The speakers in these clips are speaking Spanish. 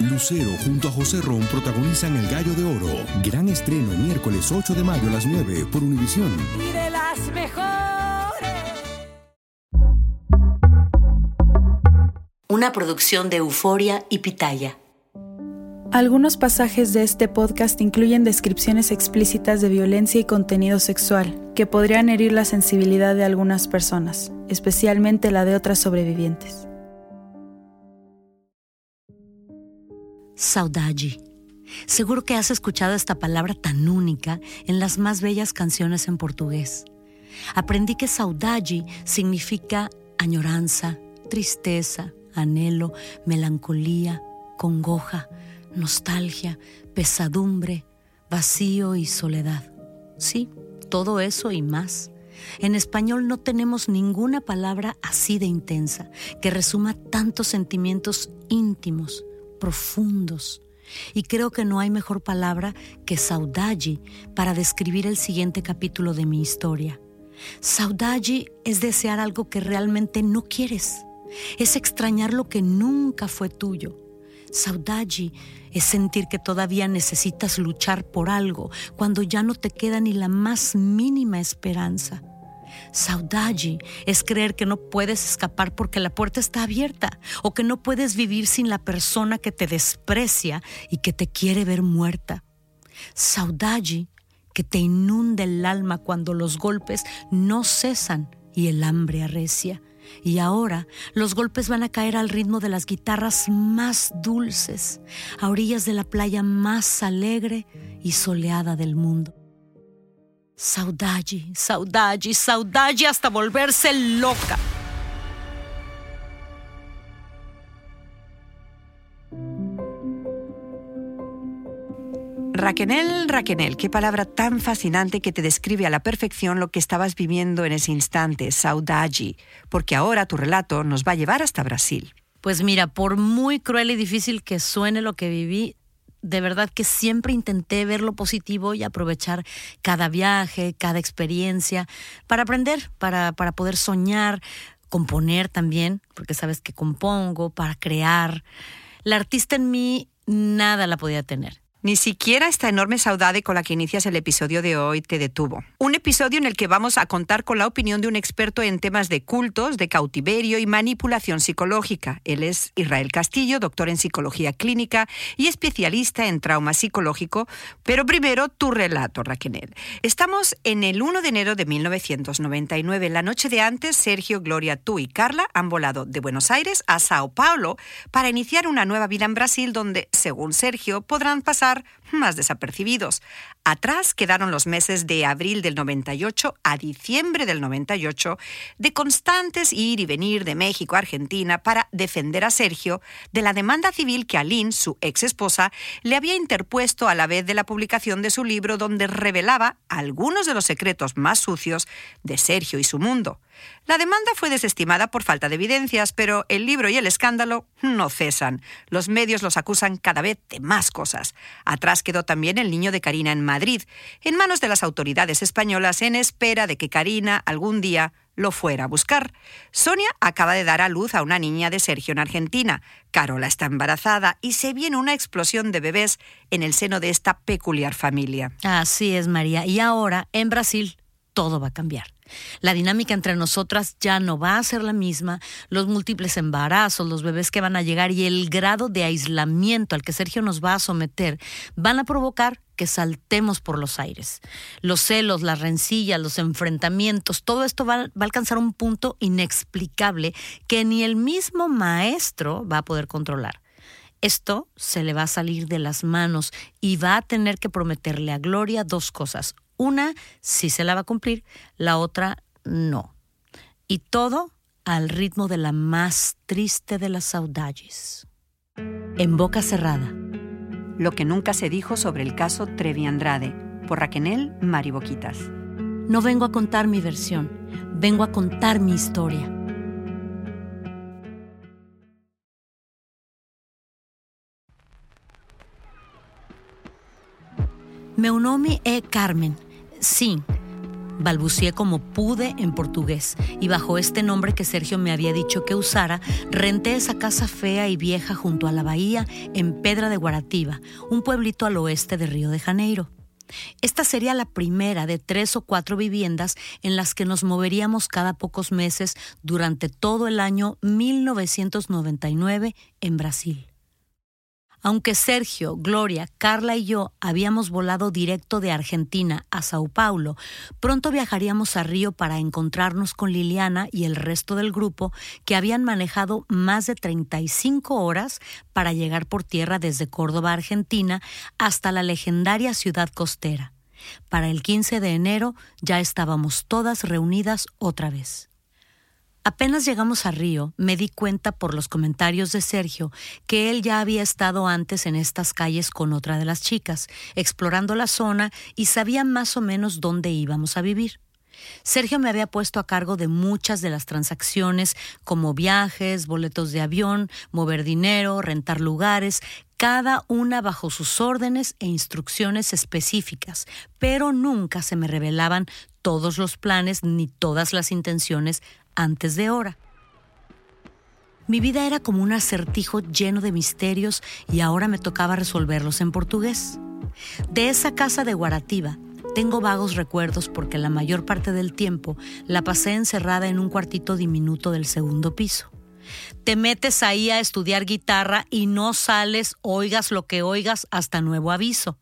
Lucero junto a José Ron protagonizan El Gallo de Oro. Gran estreno miércoles 8 de mayo a las 9 por Univisión. Y de las mejores. Una producción de Euforia y Pitaya. Algunos pasajes de este podcast incluyen descripciones explícitas de violencia y contenido sexual que podrían herir la sensibilidad de algunas personas, especialmente la de otras sobrevivientes. Saudade. Seguro que has escuchado esta palabra tan única en las más bellas canciones en portugués. Aprendí que saudade significa añoranza, tristeza, anhelo, melancolía, congoja, nostalgia, pesadumbre, vacío y soledad. Sí, todo eso y más. En español no tenemos ninguna palabra así de intensa que resuma tantos sentimientos íntimos, profundos. Y creo que no hay mejor palabra que saudade para describir el siguiente capítulo de mi historia. Saudade es desear algo que realmente no quieres. Es extrañar lo que nunca fue tuyo. Saudade es sentir que todavía necesitas luchar por algo cuando ya no te queda ni la más mínima esperanza. Saudade es creer que no puedes escapar porque la puerta está abierta o que no puedes vivir sin la persona que te desprecia y que te quiere ver muerta. Saudade que te inunda el alma cuando los golpes no cesan y el hambre arrecia. Y ahora los golpes van a caer al ritmo de las guitarras más dulces, a orillas de la playa más alegre y soleada del mundo. Saudade, saudade, saudade hasta volverse loca. Raquenel, Raquenel, qué palabra tan fascinante que te describe a la perfección lo que estabas viviendo en ese instante, saudade, porque ahora tu relato nos va a llevar hasta Brasil. Pues mira, por muy cruel y difícil que suene lo que viví, de verdad que siempre intenté ver lo positivo y aprovechar cada viaje, cada experiencia, para aprender, para, para poder soñar, componer también, porque sabes que compongo, para crear. La artista en mí nada la podía tener. Ni siquiera esta enorme saudade con la que inicias el episodio de hoy te detuvo. Un episodio en el que vamos a contar con la opinión de un experto en temas de cultos, de cautiverio y manipulación psicológica. Él es Israel Castillo, doctor en psicología clínica y especialista en trauma psicológico. Pero primero, tu relato, Raquel. Estamos en el 1 de enero de 1999. La noche de antes, Sergio, Gloria, tú y Carla han volado de Buenos Aires a Sao Paulo para iniciar una nueva vida en Brasil donde, según Sergio, podrán pasar lugar más desapercibidos. Atrás quedaron los meses de abril del 98 a diciembre del 98 de constantes ir y venir de México a Argentina para defender a Sergio de la demanda civil que Aline, su ex esposa, le había interpuesto a la vez de la publicación de su libro donde revelaba algunos de los secretos más sucios de Sergio y su mundo. La demanda fue desestimada por falta de evidencias, pero el libro y el escándalo no cesan. Los medios los acusan cada vez de más cosas. Atrás quedó también el niño de Karina en Madrid, en manos de las autoridades españolas en espera de que Karina algún día lo fuera a buscar. Sonia acaba de dar a luz a una niña de Sergio en Argentina. Carola está embarazada y se viene una explosión de bebés en el seno de esta peculiar familia. Así es, María. Y ahora, en Brasil, todo va a cambiar. La dinámica entre nosotras ya no va a ser la misma, los múltiples embarazos, los bebés que van a llegar y el grado de aislamiento al que Sergio nos va a someter van a provocar que saltemos por los aires. Los celos, las rencillas, los enfrentamientos, todo esto va, va, a alcanzar un punto inexplicable que ni el mismo maestro va a poder controlar. Esto se le va a salir de las manos y va a tener que prometerle a Gloria dos cosas. Una sí se la va a cumplir, la otra no. Y todo al ritmo de la más triste de las saudades. En boca cerrada. Lo que nunca se dijo sobre el caso Trevi Andrade, por Raquenel Mariboquitas. No vengo a contar mi versión, vengo a contar mi historia. Meu nome é Carmen. Sim, Balbucié como pude en portugués y bajo este nombre que Sergio me había dicho que usara, renté esa casa fea y vieja junto a la bahía en Pedra de Guaratiba, un pueblito al oeste de Río de Janeiro. Esta sería la primera de tres o cuatro viviendas en las que nos moveríamos cada pocos meses durante todo el año 1999 en Brasil. Aunque Sergio, Gloria, Carla y yo habíamos volado directo de Argentina a Sao Paulo, pronto viajaríamos a Río para encontrarnos con Liliana y el resto del grupo que habían manejado más de 35 horas para llegar por tierra desde Córdoba, Argentina, hasta la legendaria ciudad costera. Para el 15 de enero ya estábamos todas reunidas otra vez. Apenas llegamos a Río, me di cuenta por los comentarios de Sergio que él ya había estado antes en estas calles con otra de las chicas, explorando la zona y sabía más o menos dónde íbamos a vivir. Sergio me había puesto a cargo de muchas de las transacciones, como viajes, boletos de avión, mover dinero, rentar lugares, cada una bajo sus órdenes e instrucciones específicas, pero nunca se me revelaban todos los planes ni todas las intenciones antes de hora. Mi vida era como un acertijo lleno de misterios y ahora me tocaba resolverlos en portugués. De esa casa de Guarativa tengo vagos recuerdos porque la mayor parte del tiempo la pasé encerrada en un cuartito diminuto del segundo piso. Te metes ahí a estudiar guitarra y no sales, oigas lo que oigas, hasta nuevo aviso.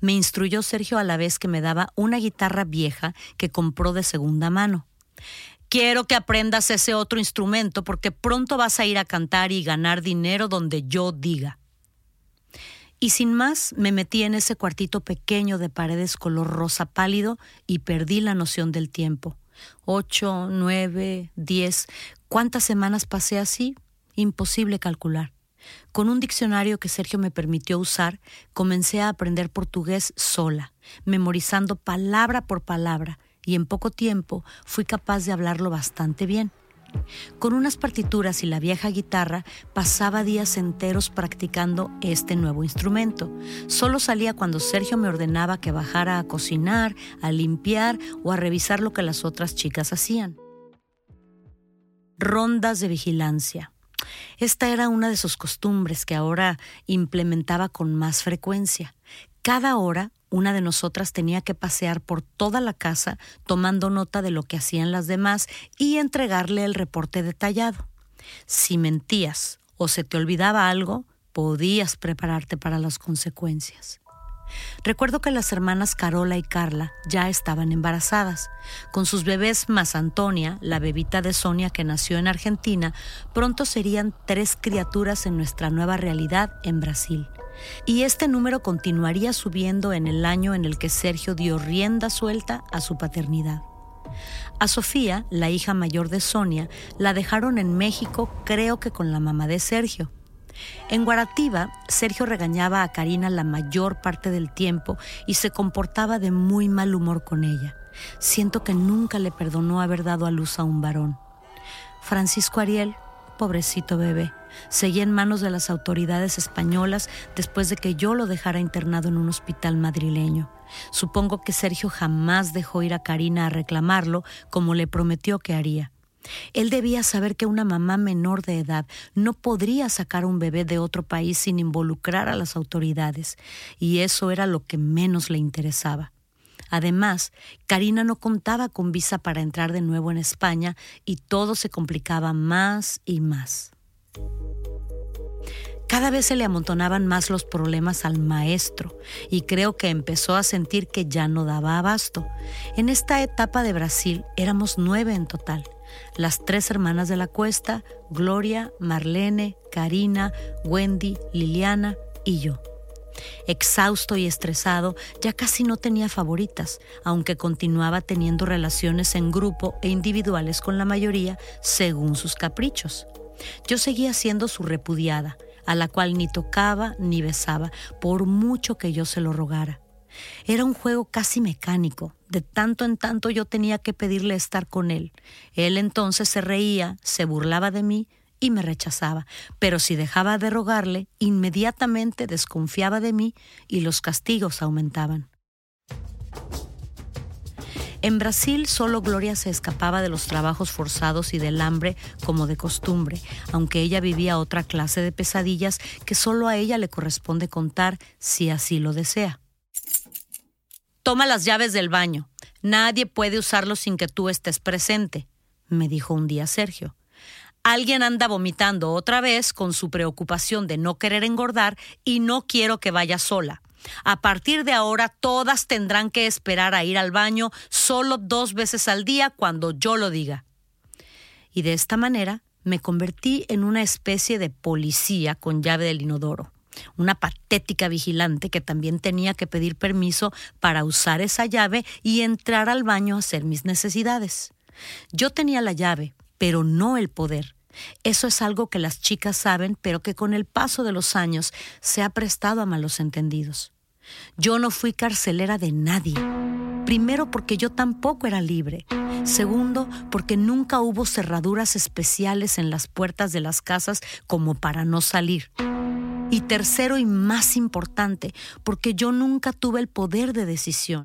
Me instruyó Sergio a la vez que me daba una guitarra vieja que compró de segunda mano quiero que aprendas ese otro instrumento porque pronto vas a ir a cantar y ganar dinero donde yo diga. Y sin más, me metí en ese cuartito pequeño de paredes color rosa pálido y perdí la noción del tiempo. Ocho, nueve, diez. ¿Cuántas semanas pasé así? Imposible calcular. Con un diccionario que Sergio me permitió usar, comencé a aprender portugués sola, memorizando palabra por palabra y en poco tiempo fui capaz de hablarlo bastante bien. Con unas partituras y la vieja guitarra pasaba días enteros practicando este nuevo instrumento. Solo salía cuando Sergio me ordenaba que bajara a cocinar, a limpiar o a revisar lo que las otras chicas hacían. Rondas de vigilancia. Esta era una de sus costumbres que ahora implementaba con más frecuencia. Cada hora una de nosotras tenía que pasear por toda la casa tomando nota de lo que hacían las demás y entregarle el reporte detallado. Si mentías o se te olvidaba algo, podías prepararte para las consecuencias. Recuerdo que las hermanas Carola y Carla ya estaban embarazadas. Con sus bebés más Antonia, la bebita de Sonia que nació en Argentina, pronto serían tres criaturas en nuestra nueva realidad en Brasil y este número continuaría subiendo en el año en el que Sergio dio rienda suelta a su paternidad. A Sofía, la hija mayor de Sonia, la dejaron en México creo que con la mamá de Sergio. En Guarativa, Sergio regañaba a Karina la mayor parte del tiempo y se comportaba de muy mal humor con ella. Siento que nunca le perdonó haber dado a luz a un varón. Francisco Ariel, pobrecito bebé, seguía en manos de las autoridades españolas después de que yo lo dejara internado en un hospital madrileño. Supongo que Sergio jamás dejó ir a Karina a reclamarlo como le prometió que haría. Él debía saber que una mamá menor de edad no podría sacar un bebé de otro país sin involucrar a las autoridades, y eso era lo que menos le interesaba. Además, Karina no contaba con visa para entrar de nuevo en España y todo se complicaba más y más. Cada vez se le amontonaban más los problemas al maestro y creo que empezó a sentir que ya no daba abasto. En esta etapa de Brasil éramos nueve en total. Las tres hermanas de la cuesta, Gloria, Marlene, Karina, Wendy, Liliana y yo. Exhausto y estresado, ya casi no tenía favoritas, aunque continuaba teniendo relaciones en grupo e individuales con la mayoría según sus caprichos. Yo seguía siendo su repudiada, a la cual ni tocaba ni besaba, por mucho que yo se lo rogara. Era un juego casi mecánico. De tanto en tanto yo tenía que pedirle estar con él. Él entonces se reía, se burlaba de mí y me rechazaba, pero si dejaba de rogarle, inmediatamente desconfiaba de mí y los castigos aumentaban. En Brasil solo Gloria se escapaba de los trabajos forzados y del hambre como de costumbre, aunque ella vivía otra clase de pesadillas que solo a ella le corresponde contar si así lo desea. Toma las llaves del baño. Nadie puede usarlo sin que tú estés presente, me dijo un día Sergio. Alguien anda vomitando otra vez con su preocupación de no querer engordar y no quiero que vaya sola. A partir de ahora todas tendrán que esperar a ir al baño solo dos veces al día cuando yo lo diga. Y de esta manera me convertí en una especie de policía con llave del inodoro, una patética vigilante que también tenía que pedir permiso para usar esa llave y entrar al baño a hacer mis necesidades. Yo tenía la llave, pero no el poder. Eso es algo que las chicas saben, pero que con el paso de los años se ha prestado a malos entendidos. Yo no fui carcelera de nadie. Primero porque yo tampoco era libre. Segundo porque nunca hubo cerraduras especiales en las puertas de las casas como para no salir. Y tercero y más importante, porque yo nunca tuve el poder de decisión.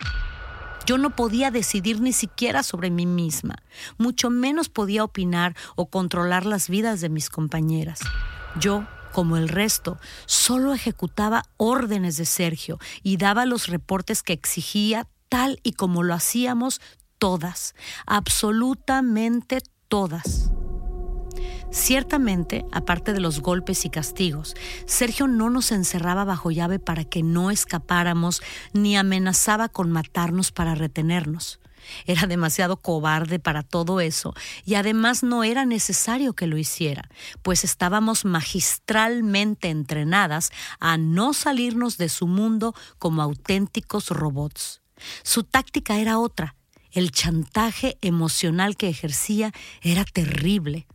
Yo no podía decidir ni siquiera sobre mí misma, mucho menos podía opinar o controlar las vidas de mis compañeras. Yo, como el resto, solo ejecutaba órdenes de Sergio y daba los reportes que exigía tal y como lo hacíamos todas, absolutamente todas. Ciertamente, aparte de los golpes y castigos, Sergio no nos encerraba bajo llave para que no escapáramos ni amenazaba con matarnos para retenernos. Era demasiado cobarde para todo eso y además no era necesario que lo hiciera, pues estábamos magistralmente entrenadas a no salirnos de su mundo como auténticos robots. Su táctica era otra. El chantaje emocional que ejercía era terrible.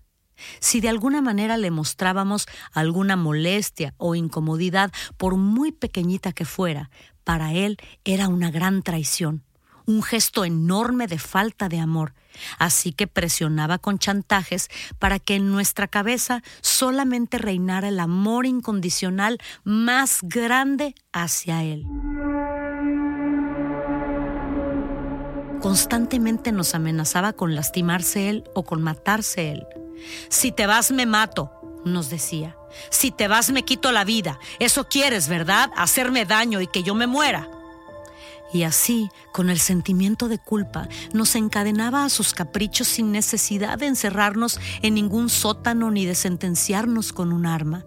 Si de alguna manera le mostrábamos alguna molestia o incomodidad, por muy pequeñita que fuera, para él era una gran traición, un gesto enorme de falta de amor. Así que presionaba con chantajes para que en nuestra cabeza solamente reinara el amor incondicional más grande hacia él. Constantemente nos amenazaba con lastimarse él o con matarse él. Si te vas me mato, nos decía. Si te vas me quito la vida. Eso quieres, ¿verdad? Hacerme daño y que yo me muera. Y así, con el sentimiento de culpa, nos encadenaba a sus caprichos sin necesidad de encerrarnos en ningún sótano ni de sentenciarnos con un arma.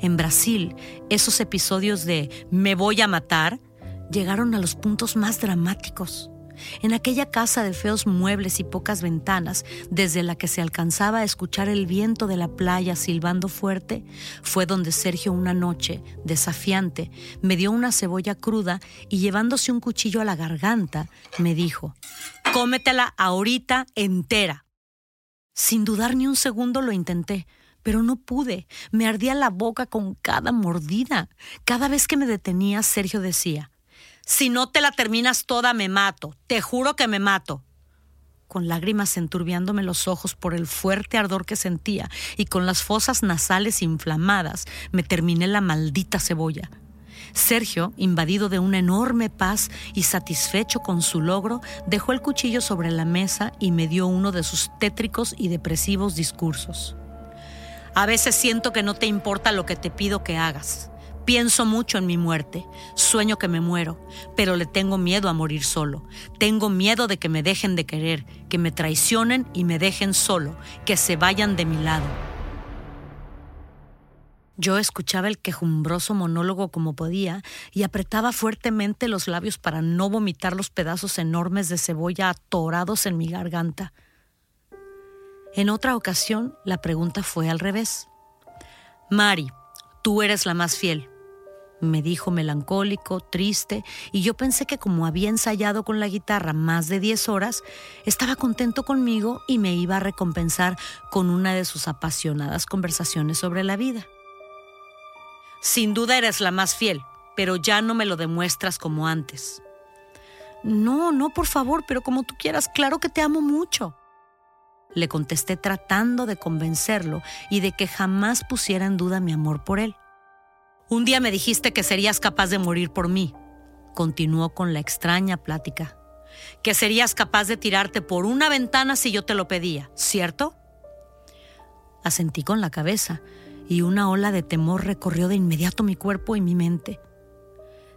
En Brasil, esos episodios de me voy a matar llegaron a los puntos más dramáticos. En aquella casa de feos muebles y pocas ventanas, desde la que se alcanzaba a escuchar el viento de la playa silbando fuerte, fue donde Sergio una noche, desafiante, me dio una cebolla cruda y llevándose un cuchillo a la garganta, me dijo, cómetela ahorita entera. Sin dudar ni un segundo lo intenté, pero no pude. Me ardía la boca con cada mordida. Cada vez que me detenía, Sergio decía, si no te la terminas toda, me mato. Te juro que me mato. Con lágrimas enturbiándome los ojos por el fuerte ardor que sentía y con las fosas nasales inflamadas, me terminé la maldita cebolla. Sergio, invadido de una enorme paz y satisfecho con su logro, dejó el cuchillo sobre la mesa y me dio uno de sus tétricos y depresivos discursos. A veces siento que no te importa lo que te pido que hagas. Pienso mucho en mi muerte, sueño que me muero, pero le tengo miedo a morir solo. Tengo miedo de que me dejen de querer, que me traicionen y me dejen solo, que se vayan de mi lado. Yo escuchaba el quejumbroso monólogo como podía y apretaba fuertemente los labios para no vomitar los pedazos enormes de cebolla atorados en mi garganta. En otra ocasión, la pregunta fue al revés. Mari, tú eres la más fiel me dijo melancólico, triste, y yo pensé que como había ensayado con la guitarra más de 10 horas, estaba contento conmigo y me iba a recompensar con una de sus apasionadas conversaciones sobre la vida. Sin duda eres la más fiel, pero ya no me lo demuestras como antes. No, no, por favor, pero como tú quieras, claro que te amo mucho. Le contesté tratando de convencerlo y de que jamás pusiera en duda mi amor por él. Un día me dijiste que serías capaz de morir por mí. Continuó con la extraña plática. que serías capaz de tirarte por una ventana si yo te lo pedía, ¿cierto? Asentí con la cabeza y una ola de temor recorrió de inmediato mi cuerpo y mi mente.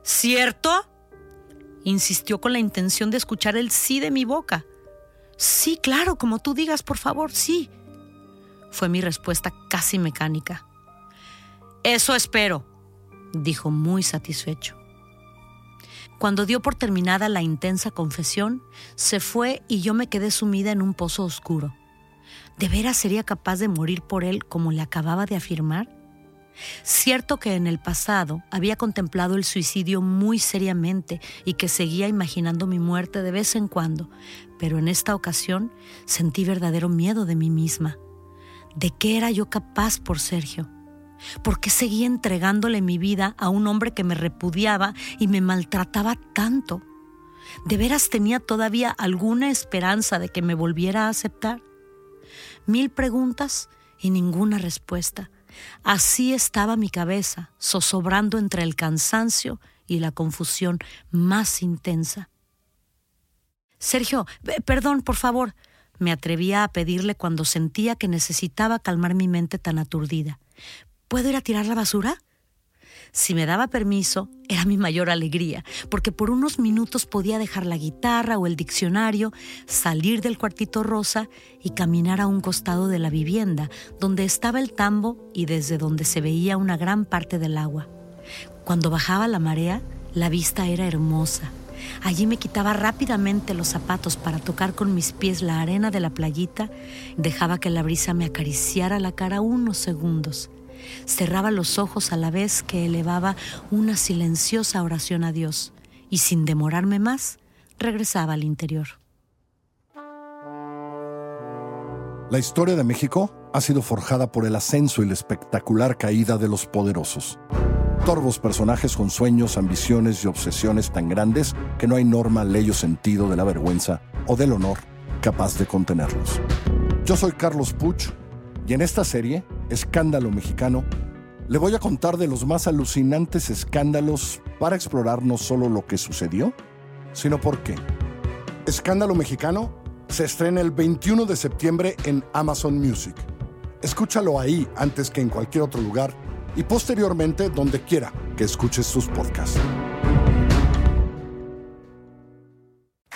¿Cierto? Insistió con la intención de escuchar el sí de mi boca. Sí, claro, como tú digas, por favor, sí. Fue mi respuesta casi mecánica. Eso espero, dijo muy satisfecho. Cuando dio por terminada la intensa confesión, se fue y yo me quedé sumida en un pozo oscuro. ¿De veras sería capaz de morir por él como le acababa de afirmar? Cierto que en el pasado había contemplado el suicidio muy seriamente y que seguía imaginando mi muerte de vez en cuando, pero en esta ocasión sentí verdadero miedo de mí misma. ¿De qué era yo capaz por Sergio? ¿Por qué seguía entregándole mi vida a un hombre que me repudiaba y me maltrataba tanto? ¿De veras tenía todavía alguna esperanza de que me volviera a aceptar? Mil preguntas y ninguna respuesta. Así estaba mi cabeza, zozobrando entre el cansancio y la confusión más intensa. Sergio, perdón, por favor, me atrevía a pedirle cuando sentía que necesitaba calmar mi mente tan aturdida. ¿Puedo ir a tirar la basura? Si me daba permiso, era mi mayor alegría, porque por unos minutos podía dejar la guitarra o el diccionario, salir del cuartito rosa y caminar a un costado de la vivienda, donde estaba el tambo y desde donde se veía una gran parte del agua. Cuando bajaba la marea, la vista era hermosa. Allí me quitaba rápidamente los zapatos para tocar con mis pies la arena de la playita, dejaba que la brisa me acariciara la cara unos segundos cerraba los ojos a la vez que elevaba una silenciosa oración a Dios y sin demorarme más, regresaba al interior. La historia de México ha sido forjada por el ascenso y la espectacular caída de los poderosos. Torvos personajes con sueños, ambiciones y obsesiones tan grandes que no hay norma, ley o sentido de la vergüenza o del honor capaz de contenerlos. Yo soy Carlos Puch y en esta serie Escándalo Mexicano, le voy a contar de los más alucinantes escándalos para explorar no solo lo que sucedió, sino por qué. Escándalo Mexicano se estrena el 21 de septiembre en Amazon Music. Escúchalo ahí antes que en cualquier otro lugar y posteriormente donde quiera que escuches sus podcasts.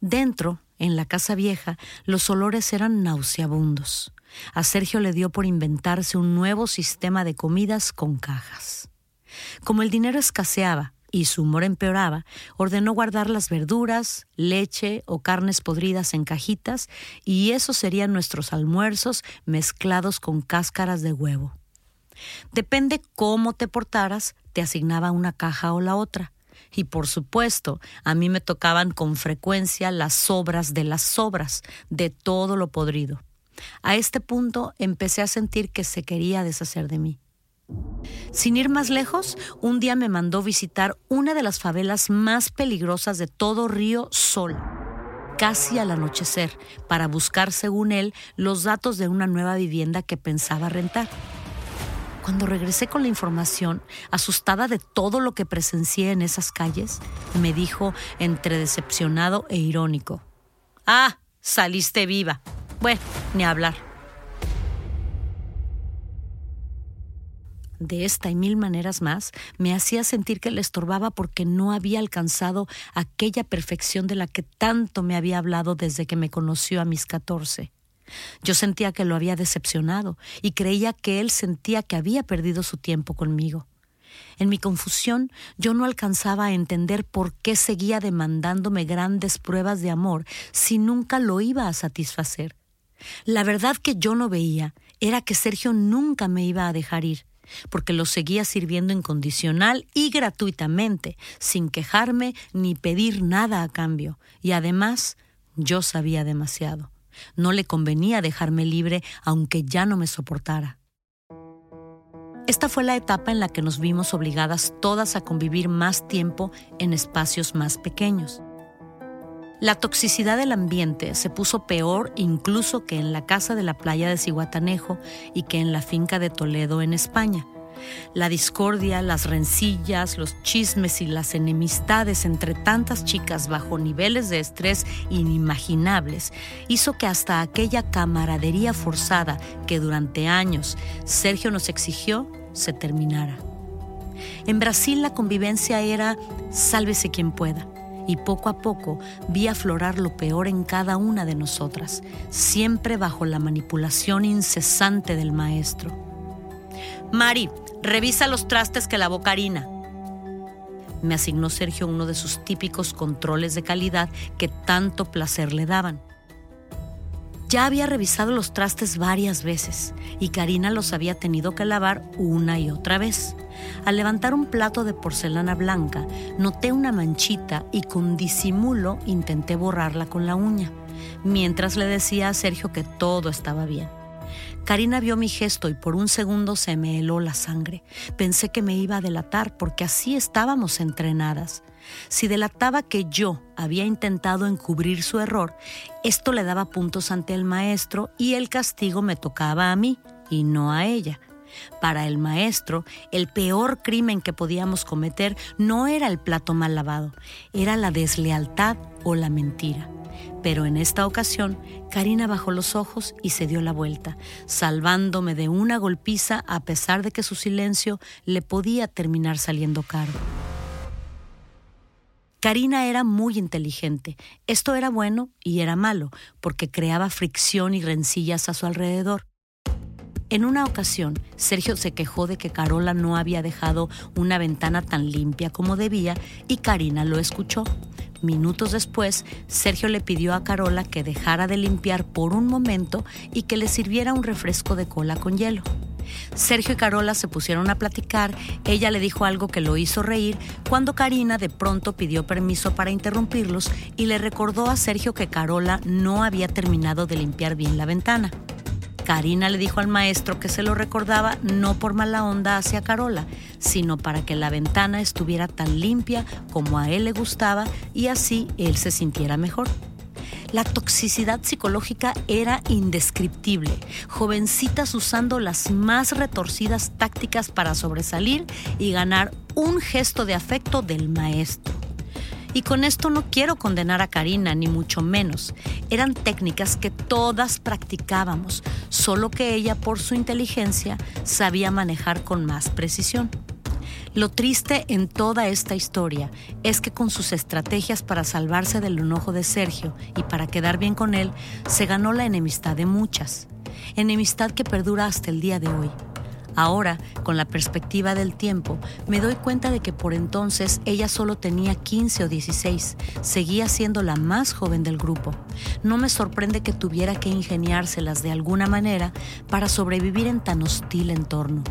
Dentro, en la casa vieja, los olores eran nauseabundos. A Sergio le dio por inventarse un nuevo sistema de comidas con cajas. Como el dinero escaseaba y su humor empeoraba, ordenó guardar las verduras, leche o carnes podridas en cajitas y esos serían nuestros almuerzos mezclados con cáscaras de huevo. Depende cómo te portaras, te asignaba una caja o la otra. Y por supuesto, a mí me tocaban con frecuencia las sobras de las sobras, de todo lo podrido. A este punto empecé a sentir que se quería deshacer de mí. Sin ir más lejos, un día me mandó visitar una de las favelas más peligrosas de todo Río Sol, casi al anochecer, para buscar, según él, los datos de una nueva vivienda que pensaba rentar. Cuando regresé con la información, asustada de todo lo que presencié en esas calles, me dijo entre decepcionado e irónico, Ah, saliste viva. Bueno, ni hablar. De esta y mil maneras más, me hacía sentir que le estorbaba porque no había alcanzado aquella perfección de la que tanto me había hablado desde que me conoció a mis catorce. Yo sentía que lo había decepcionado y creía que él sentía que había perdido su tiempo conmigo. En mi confusión yo no alcanzaba a entender por qué seguía demandándome grandes pruebas de amor si nunca lo iba a satisfacer. La verdad que yo no veía era que Sergio nunca me iba a dejar ir, porque lo seguía sirviendo incondicional y gratuitamente, sin quejarme ni pedir nada a cambio. Y además, yo sabía demasiado. No le convenía dejarme libre aunque ya no me soportara. Esta fue la etapa en la que nos vimos obligadas todas a convivir más tiempo en espacios más pequeños. La toxicidad del ambiente se puso peor incluso que en la casa de la playa de Ciguatanejo y que en la finca de Toledo en España. La discordia, las rencillas, los chismes y las enemistades entre tantas chicas bajo niveles de estrés inimaginables hizo que hasta aquella camaradería forzada que durante años Sergio nos exigió se terminara. En Brasil la convivencia era sálvese quien pueda y poco a poco vi aflorar lo peor en cada una de nosotras, siempre bajo la manipulación incesante del maestro. Mari, revisa los trastes que lavó Karina. Me asignó Sergio uno de sus típicos controles de calidad que tanto placer le daban. Ya había revisado los trastes varias veces y Karina los había tenido que lavar una y otra vez. Al levantar un plato de porcelana blanca, noté una manchita y con disimulo intenté borrarla con la uña, mientras le decía a Sergio que todo estaba bien. Karina vio mi gesto y por un segundo se me heló la sangre. Pensé que me iba a delatar porque así estábamos entrenadas. Si delataba que yo había intentado encubrir su error, esto le daba puntos ante el maestro y el castigo me tocaba a mí y no a ella. Para el maestro, el peor crimen que podíamos cometer no era el plato mal lavado, era la deslealtad o la mentira. Pero en esta ocasión, Karina bajó los ojos y se dio la vuelta, salvándome de una golpiza a pesar de que su silencio le podía terminar saliendo caro. Karina era muy inteligente. Esto era bueno y era malo, porque creaba fricción y rencillas a su alrededor. En una ocasión, Sergio se quejó de que Carola no había dejado una ventana tan limpia como debía y Karina lo escuchó. Minutos después, Sergio le pidió a Carola que dejara de limpiar por un momento y que le sirviera un refresco de cola con hielo. Sergio y Carola se pusieron a platicar, ella le dijo algo que lo hizo reír, cuando Karina de pronto pidió permiso para interrumpirlos y le recordó a Sergio que Carola no había terminado de limpiar bien la ventana. Karina le dijo al maestro que se lo recordaba no por mala onda hacia Carola, sino para que la ventana estuviera tan limpia como a él le gustaba y así él se sintiera mejor. La toxicidad psicológica era indescriptible. Jovencitas usando las más retorcidas tácticas para sobresalir y ganar un gesto de afecto del maestro. Y con esto no quiero condenar a Karina, ni mucho menos. Eran técnicas que todas practicábamos, solo que ella por su inteligencia sabía manejar con más precisión. Lo triste en toda esta historia es que con sus estrategias para salvarse del enojo de Sergio y para quedar bien con él, se ganó la enemistad de muchas. Enemistad que perdura hasta el día de hoy. Ahora, con la perspectiva del tiempo, me doy cuenta de que por entonces ella solo tenía 15 o 16, seguía siendo la más joven del grupo. No me sorprende que tuviera que ingeniárselas de alguna manera para sobrevivir en tan hostil entorno.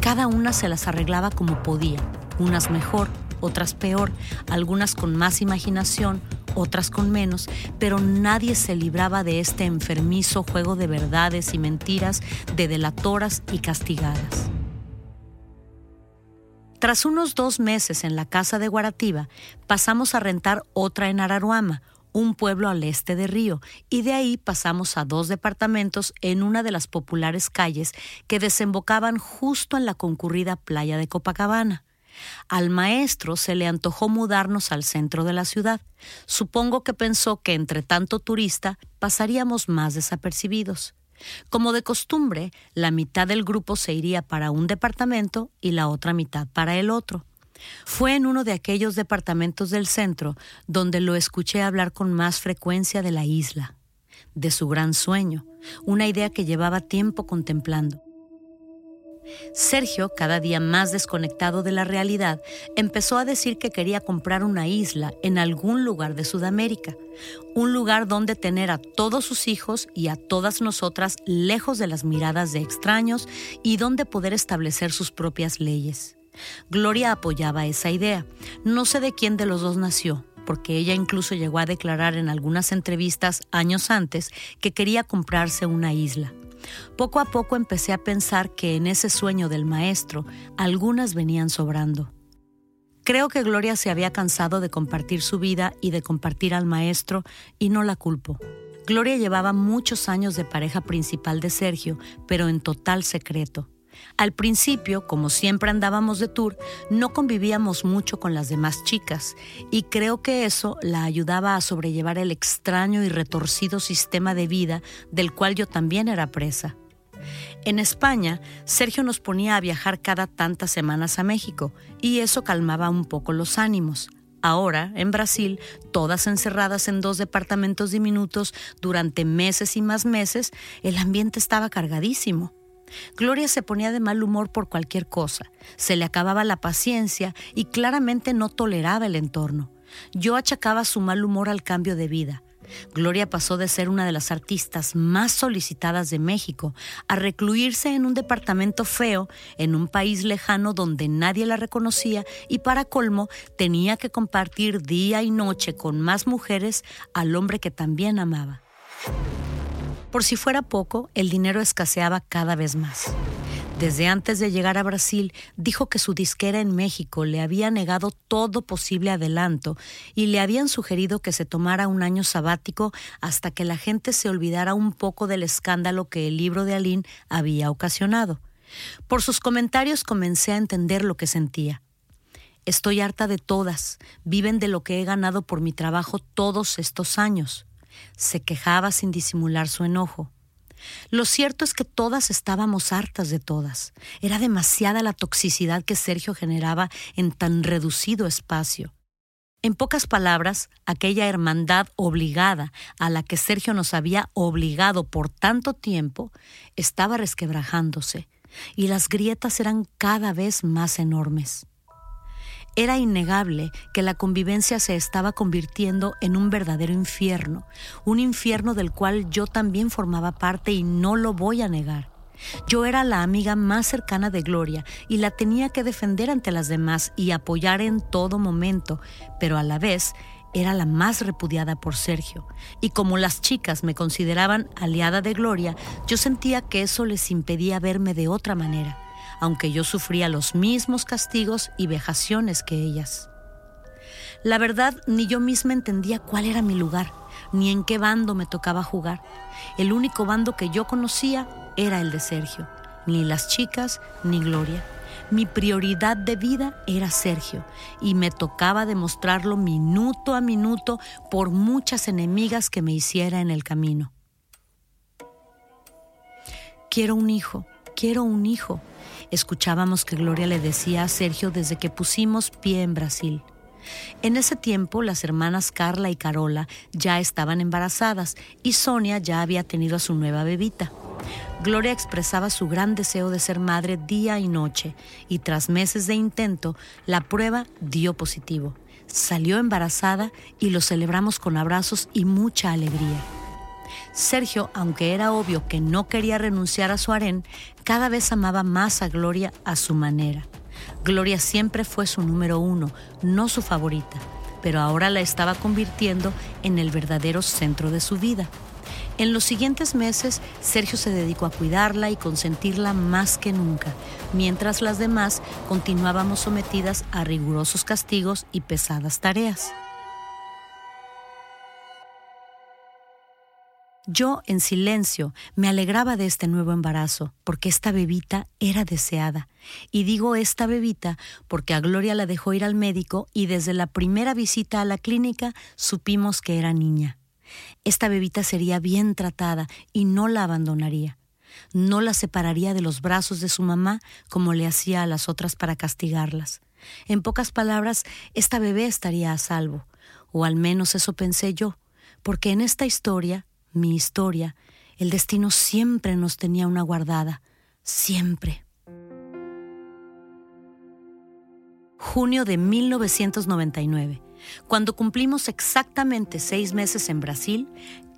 Cada una se las arreglaba como podía, unas mejor, otras peor, algunas con más imaginación, otras con menos, pero nadie se libraba de este enfermizo juego de verdades y mentiras de delatoras y castigadas. Tras unos dos meses en la casa de Guarativa, pasamos a rentar otra en Araruama, un pueblo al este de Río, y de ahí pasamos a dos departamentos en una de las populares calles que desembocaban justo en la concurrida playa de Copacabana. Al maestro se le antojó mudarnos al centro de la ciudad. Supongo que pensó que entre tanto turista pasaríamos más desapercibidos. Como de costumbre, la mitad del grupo se iría para un departamento y la otra mitad para el otro. Fue en uno de aquellos departamentos del centro donde lo escuché hablar con más frecuencia de la isla, de su gran sueño, una idea que llevaba tiempo contemplando. Sergio, cada día más desconectado de la realidad, empezó a decir que quería comprar una isla en algún lugar de Sudamérica, un lugar donde tener a todos sus hijos y a todas nosotras lejos de las miradas de extraños y donde poder establecer sus propias leyes. Gloria apoyaba esa idea. No sé de quién de los dos nació, porque ella incluso llegó a declarar en algunas entrevistas años antes que quería comprarse una isla. Poco a poco empecé a pensar que en ese sueño del maestro algunas venían sobrando. Creo que Gloria se había cansado de compartir su vida y de compartir al maestro y no la culpo. Gloria llevaba muchos años de pareja principal de Sergio, pero en total secreto. Al principio, como siempre andábamos de tour, no convivíamos mucho con las demás chicas y creo que eso la ayudaba a sobrellevar el extraño y retorcido sistema de vida del cual yo también era presa. En España, Sergio nos ponía a viajar cada tantas semanas a México y eso calmaba un poco los ánimos. Ahora, en Brasil, todas encerradas en dos departamentos diminutos durante meses y más meses, el ambiente estaba cargadísimo. Gloria se ponía de mal humor por cualquier cosa, se le acababa la paciencia y claramente no toleraba el entorno. Yo achacaba su mal humor al cambio de vida. Gloria pasó de ser una de las artistas más solicitadas de México a recluirse en un departamento feo en un país lejano donde nadie la reconocía y para colmo tenía que compartir día y noche con más mujeres al hombre que también amaba. Por si fuera poco, el dinero escaseaba cada vez más. Desde antes de llegar a Brasil, dijo que su disquera en México le había negado todo posible adelanto y le habían sugerido que se tomara un año sabático hasta que la gente se olvidara un poco del escándalo que el libro de Aline había ocasionado. Por sus comentarios comencé a entender lo que sentía. Estoy harta de todas, viven de lo que he ganado por mi trabajo todos estos años se quejaba sin disimular su enojo. Lo cierto es que todas estábamos hartas de todas. Era demasiada la toxicidad que Sergio generaba en tan reducido espacio. En pocas palabras, aquella hermandad obligada a la que Sergio nos había obligado por tanto tiempo estaba resquebrajándose, y las grietas eran cada vez más enormes. Era innegable que la convivencia se estaba convirtiendo en un verdadero infierno, un infierno del cual yo también formaba parte y no lo voy a negar. Yo era la amiga más cercana de Gloria y la tenía que defender ante las demás y apoyar en todo momento, pero a la vez era la más repudiada por Sergio. Y como las chicas me consideraban aliada de Gloria, yo sentía que eso les impedía verme de otra manera aunque yo sufría los mismos castigos y vejaciones que ellas. La verdad, ni yo misma entendía cuál era mi lugar, ni en qué bando me tocaba jugar. El único bando que yo conocía era el de Sergio, ni las chicas ni Gloria. Mi prioridad de vida era Sergio y me tocaba demostrarlo minuto a minuto por muchas enemigas que me hiciera en el camino. Quiero un hijo, quiero un hijo, escuchábamos que Gloria le decía a Sergio desde que pusimos pie en Brasil. En ese tiempo las hermanas Carla y Carola ya estaban embarazadas y Sonia ya había tenido a su nueva bebita. Gloria expresaba su gran deseo de ser madre día y noche y tras meses de intento la prueba dio positivo. Salió embarazada y lo celebramos con abrazos y mucha alegría. Sergio, aunque era obvio que no quería renunciar a su harén, cada vez amaba más a Gloria a su manera. Gloria siempre fue su número uno, no su favorita, pero ahora la estaba convirtiendo en el verdadero centro de su vida. En los siguientes meses, Sergio se dedicó a cuidarla y consentirla más que nunca, mientras las demás continuábamos sometidas a rigurosos castigos y pesadas tareas. Yo, en silencio, me alegraba de este nuevo embarazo, porque esta bebita era deseada. Y digo esta bebita porque a Gloria la dejó ir al médico y desde la primera visita a la clínica supimos que era niña. Esta bebita sería bien tratada y no la abandonaría. No la separaría de los brazos de su mamá como le hacía a las otras para castigarlas. En pocas palabras, esta bebé estaría a salvo, o al menos eso pensé yo, porque en esta historia mi historia, el destino siempre nos tenía una guardada, siempre. Junio de 1999. Cuando cumplimos exactamente seis meses en Brasil,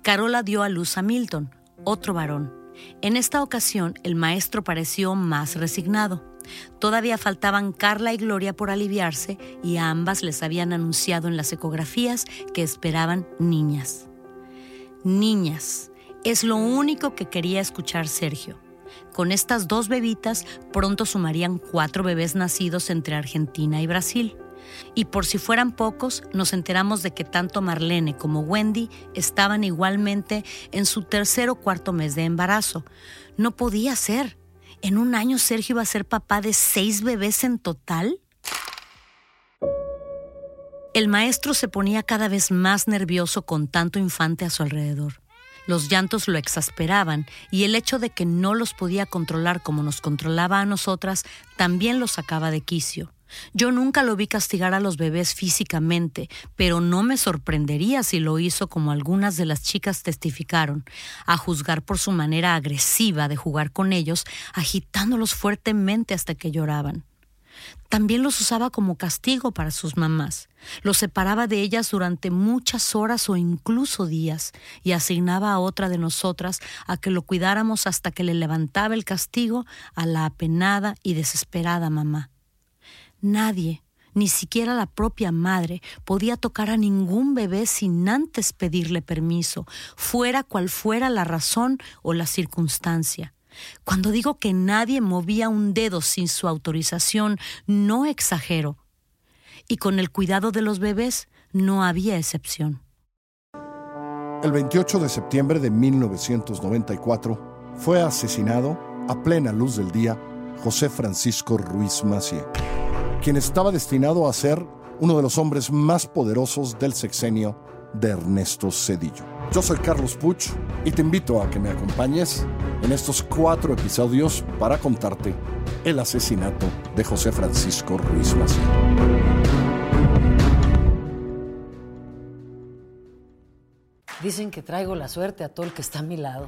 Carola dio a luz a Milton, otro varón. En esta ocasión, el maestro pareció más resignado. Todavía faltaban Carla y Gloria por aliviarse y a ambas les habían anunciado en las ecografías que esperaban niñas. Niñas. Es lo único que quería escuchar Sergio. Con estas dos bebitas pronto sumarían cuatro bebés nacidos entre Argentina y Brasil. Y por si fueran pocos, nos enteramos de que tanto Marlene como Wendy estaban igualmente en su tercer o cuarto mes de embarazo. No podía ser. ¿En un año Sergio iba a ser papá de seis bebés en total? El maestro se ponía cada vez más nervioso con tanto infante a su alrededor. Los llantos lo exasperaban y el hecho de que no los podía controlar como nos controlaba a nosotras también lo sacaba de quicio. Yo nunca lo vi castigar a los bebés físicamente, pero no me sorprendería si lo hizo como algunas de las chicas testificaron, a juzgar por su manera agresiva de jugar con ellos, agitándolos fuertemente hasta que lloraban. También los usaba como castigo para sus mamás. Los separaba de ellas durante muchas horas o incluso días y asignaba a otra de nosotras a que lo cuidáramos hasta que le levantaba el castigo a la apenada y desesperada mamá. Nadie, ni siquiera la propia madre, podía tocar a ningún bebé sin antes pedirle permiso, fuera cual fuera la razón o la circunstancia. Cuando digo que nadie movía un dedo sin su autorización, no exagero. Y con el cuidado de los bebés no había excepción. El 28 de septiembre de 1994 fue asesinado a plena luz del día José Francisco Ruiz Macié quien estaba destinado a ser uno de los hombres más poderosos del sexenio de Ernesto Cedillo. Yo soy Carlos Puch y te invito a que me acompañes en estos cuatro episodios para contarte el asesinato de José Francisco Ruiz Maciel. Dicen que traigo la suerte a todo el que está a mi lado.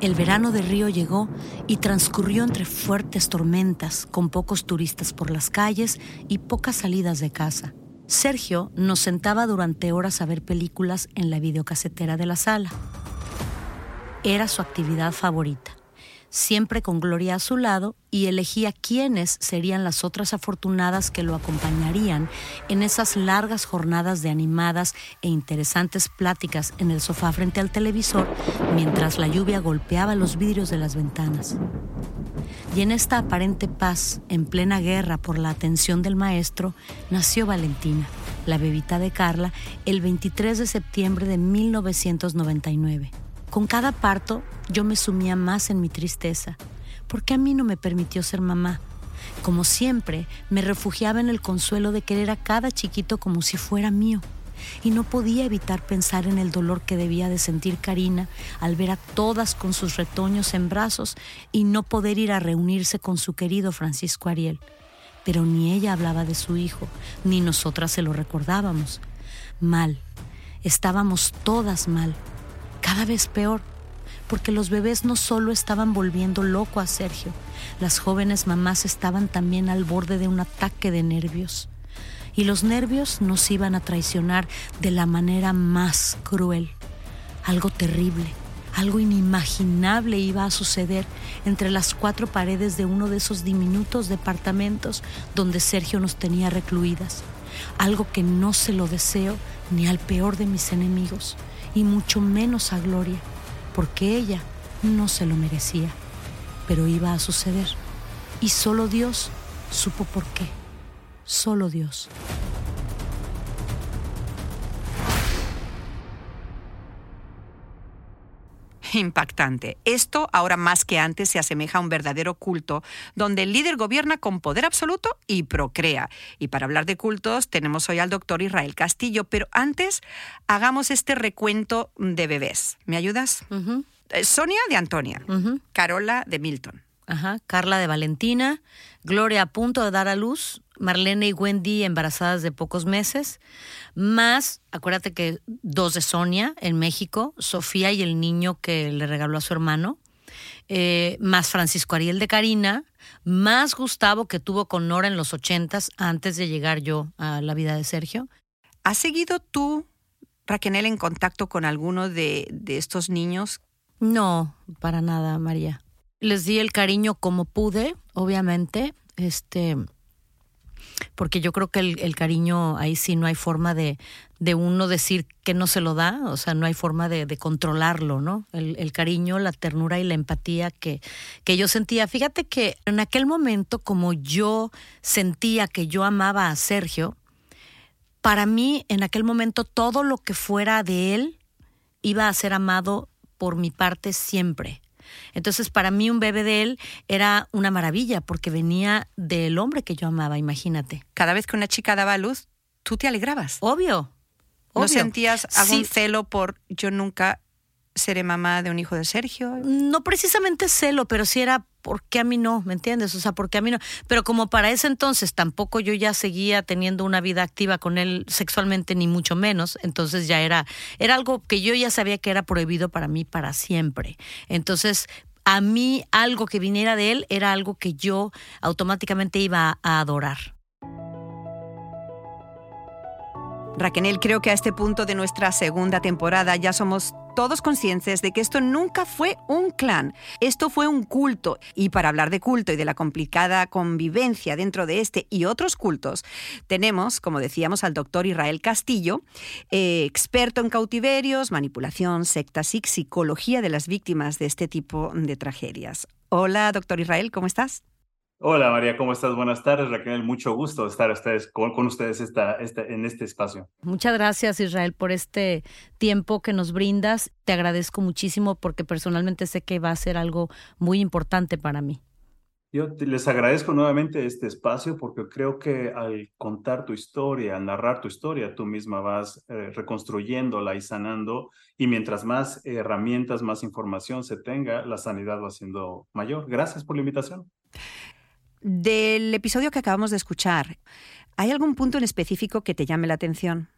El verano de Río llegó y transcurrió entre fuertes tormentas, con pocos turistas por las calles y pocas salidas de casa. Sergio nos sentaba durante horas a ver películas en la videocasetera de la sala. Era su actividad favorita siempre con Gloria a su lado, y elegía quiénes serían las otras afortunadas que lo acompañarían en esas largas jornadas de animadas e interesantes pláticas en el sofá frente al televisor mientras la lluvia golpeaba los vidrios de las ventanas. Y en esta aparente paz, en plena guerra por la atención del maestro, nació Valentina, la bebita de Carla, el 23 de septiembre de 1999. Con cada parto yo me sumía más en mi tristeza, porque a mí no me permitió ser mamá. Como siempre, me refugiaba en el consuelo de querer a cada chiquito como si fuera mío, y no podía evitar pensar en el dolor que debía de sentir Karina al ver a todas con sus retoños en brazos y no poder ir a reunirse con su querido Francisco Ariel. Pero ni ella hablaba de su hijo, ni nosotras se lo recordábamos. Mal, estábamos todas mal cada vez peor, porque los bebés no solo estaban volviendo loco a Sergio, las jóvenes mamás estaban también al borde de un ataque de nervios. Y los nervios nos iban a traicionar de la manera más cruel. Algo terrible, algo inimaginable iba a suceder entre las cuatro paredes de uno de esos diminutos departamentos donde Sergio nos tenía recluidas. Algo que no se lo deseo ni al peor de mis enemigos y mucho menos a Gloria, porque ella no se lo merecía, pero iba a suceder. Y solo Dios supo por qué, solo Dios. Impactante. Esto, ahora más que antes, se asemeja a un verdadero culto, donde el líder gobierna con poder absoluto y procrea. Y para hablar de cultos, tenemos hoy al doctor Israel Castillo, pero antes hagamos este recuento de bebés. ¿Me ayudas? Eh, Sonia de Antonia, Carola de Milton. Ajá, Carla de Valentina, Gloria a punto de dar a luz, Marlene y Wendy embarazadas de pocos meses, más, acuérdate que dos de Sonia en México, Sofía y el niño que le regaló a su hermano, eh, más Francisco Ariel de Karina, más Gustavo que tuvo con Nora en los ochentas antes de llegar yo a la vida de Sergio. ¿Has seguido tú, Raquel, en contacto con alguno de, de estos niños? No, para nada, María. Les di el cariño como pude, obviamente, este, porque yo creo que el, cariño ahí sí no hay forma de, de, uno decir que no se lo da, o sea, no hay forma de, controlarlo, ¿no? El, cariño, la ternura y la empatía que, que yo sentía. Fíjate que en aquel momento, como yo sentía que yo amaba a Sergio, para mí en aquel momento todo lo que fuera de él iba a ser amado por mi parte siempre. Entonces, para mí un bebé de él era una maravilla porque venía del hombre que yo amaba, imagínate. Cada vez que una chica daba a luz, tú te alegrabas. Obvio. ¿No sentías algún celo por yo nunca seré mamá de un hijo de Sergio? No precisamente celo, pero sí era ¿por qué a mí no? ¿Me entiendes? O sea, ¿por qué a mí no? Pero como para ese entonces tampoco yo ya seguía teniendo una vida activa con él sexualmente, ni mucho menos, entonces ya era, era algo que yo ya sabía que era prohibido para mí para siempre. Entonces, a mí algo que viniera de él era algo que yo automáticamente iba a adorar. Raquel, creo que a este punto de nuestra segunda temporada ya somos todos conscientes de que esto nunca fue un clan, esto fue un culto. Y para hablar de culto y de la complicada convivencia dentro de este y otros cultos, tenemos, como decíamos, al doctor Israel Castillo, eh, experto en cautiverios, manipulación, sectas y psicología de las víctimas de este tipo de tragedias. Hola, doctor Israel, ¿cómo estás? Hola María, ¿cómo estás? Buenas tardes, Raquel. Mucho gusto estar ustedes, con, ustedes esta, en este espacio. Muchas gracias Israel por este tiempo que nos brindas. Te agradezco muchísimo porque personalmente sé que va a ser algo muy importante para mí. Yo les agradezco nuevamente este espacio porque creo que al contar tu historia, al narrar tu historia, tú misma vas eh, reconstruyéndola y sanando y mientras más herramientas, más información se tenga, la sanidad va siendo mayor. Gracias por la invitación. Del episodio que acabamos de escuchar, ¿hay algún punto en específico que te llame la atención?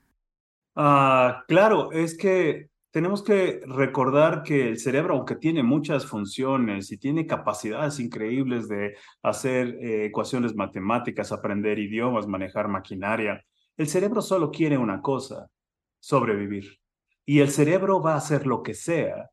Ah, claro, es que tenemos que recordar que el cerebro, aunque tiene muchas funciones y tiene capacidades increíbles de hacer eh, ecuaciones matemáticas, aprender idiomas, manejar maquinaria, el cerebro solo quiere una cosa, sobrevivir. Y el cerebro va a hacer lo que sea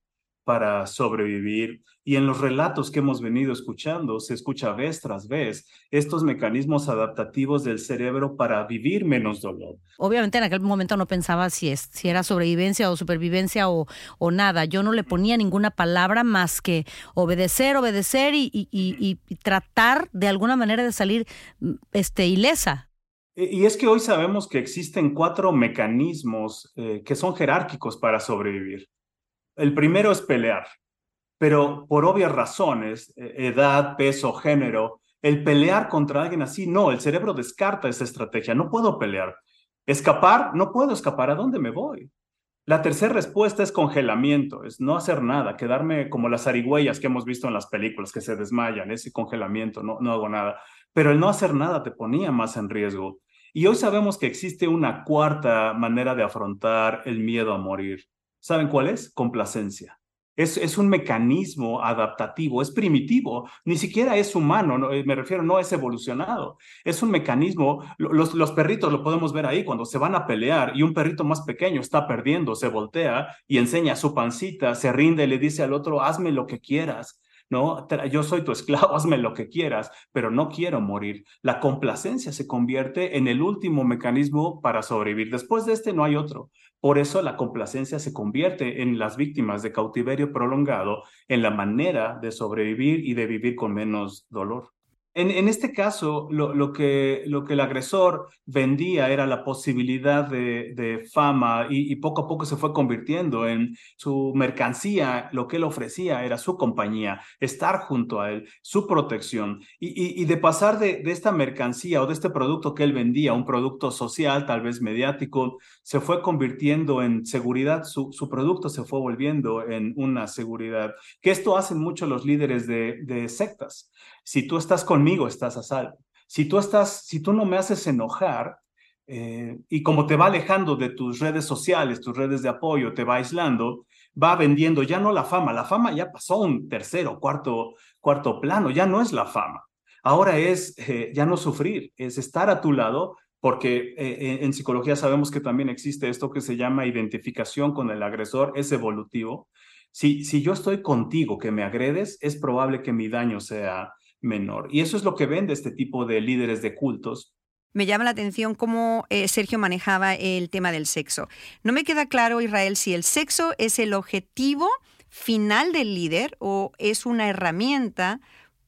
para sobrevivir. Y en los relatos que hemos venido escuchando, se escucha vez tras vez estos mecanismos adaptativos del cerebro para vivir menos dolor. Obviamente en aquel momento no pensaba si, es, si era sobrevivencia o supervivencia o, o nada. Yo no le ponía ninguna palabra más que obedecer, obedecer y, y, tratar de alguna manera de salir mm, este, ilesa. Y es que hoy sabemos que existen cuatro mecanismos eh, que son jerárquicos para sobrevivir. El primero es pelear, pero por obvias razones, e, edad, peso, género, el pelear contra alguien así, no, el cerebro descarta esa estrategia, no puedo pelear. Escapar, no puedo escapar, ¿a dónde me voy? La tercera respuesta es congelamiento, es no hacer nada, quedarme como las arigüeyas que hemos visto en las películas, que se desmayan, ese congelamiento, no, no hago nada. Pero el no hacer nada te ponía más en riesgo. Y hoy sabemos que existe una cuarta manera de afrontar el miedo a morir. ¿Saben cuál es? Complacencia. Es, es, un mecanismo adaptativo, es primitivo, ni siquiera es humano, eh, me refiero, no es evolucionado. Es un mecanismo, los, los perritos lo podemos ver ahí cuando se van a pelear y un perrito más pequeño está perdiendo, se voltea y enseña su pancita, se rinde y le dice al otro, hazme lo que quieras. ¿No? Yo soy tu esclavo, hazme lo que quieras, pero no quiero morir. La complacencia se convierte en el último mecanismo para sobrevivir. Después de este no hay otro. Por eso la complacencia se convierte en las víctimas de cautiverio prolongado, en la manera de sobrevivir y de vivir con menos dolor. En, este caso, lo, que, el agresor vendía era la posibilidad de, fama y, poco a poco se fue convirtiendo en su mercancía. Lo que él ofrecía era su compañía, estar junto a él, su protección. Y, de pasar de, esta mercancía o de este producto que él vendía, un producto social, tal vez mediático, se fue convirtiendo en seguridad. Su, producto se fue volviendo en una seguridad. Que esto hacen muchos los líderes de, de sectas si tú estás conmigo, estás a salvo. Si tú, estás, si tú no me haces enojar, eh, y como te va alejando de tus redes sociales, tus redes de apoyo, te va aislando, va vendiendo ya no la fama, la fama ya pasó un tercero, cuarto, cuarto plano, ya no es la fama. Ahora es eh, ya no sufrir, es estar a tu lado, porque eh, en psicología sabemos que también existe esto que se llama identificación con el agresor, es evolutivo. Si, si yo estoy contigo, que me agredes, es probable que mi daño sea, menor. Y eso es lo que vende este tipo de líderes de cultos. Me llama la atención cómo eh, Sergio manejaba el tema del sexo. No me queda claro, Israel, si el sexo es el objetivo final del líder o es una herramienta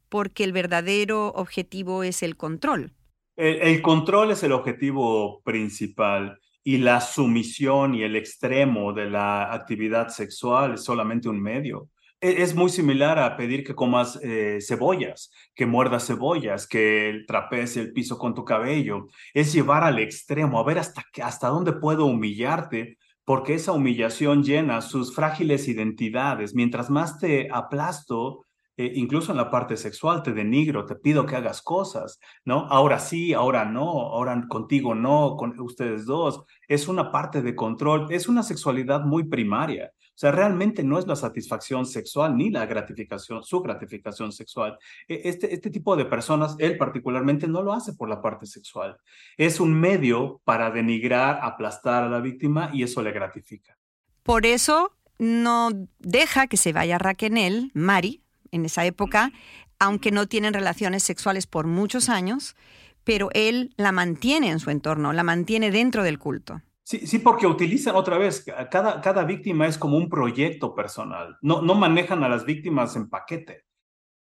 porque el verdadero objetivo es el control. el control es el objetivo principal y la sumisión y el extremo de la actividad sexual es solamente un medio. E-, es muy similar a pedir que comas eh, cebollas, que muerdas cebollas, que trapees el piso con tu cabello. Es llevar al extremo, a ver hasta, hasta dónde puedo humillarte, porque esa humillación llena sus frágiles identidades. Mientras más te aplasto, eh, incluso en la parte sexual, te denigro, te pido que hagas cosas, ¿no? Ahora sí, ahora no, ahora contigo no, con ustedes dos. Es una parte de control, es una sexualidad muy primaria. O sea, realmente no es la satisfacción sexual ni la gratificación, su gratificación sexual. E, este, este tipo de personas, él particularmente, no lo hace por la parte sexual. Es un medio para denigrar, aplastar a la víctima y eso le gratifica. Por eso no deja que se vaya Raquel, Mari, en esa época, aunque no tienen relaciones sexuales por muchos años, pero él la mantiene en su entorno, la mantiene dentro del culto. Sí, sí, porque utilizan otra vez, cada, cada víctima es como un proyecto personal, no, no manejan a las víctimas en paquete.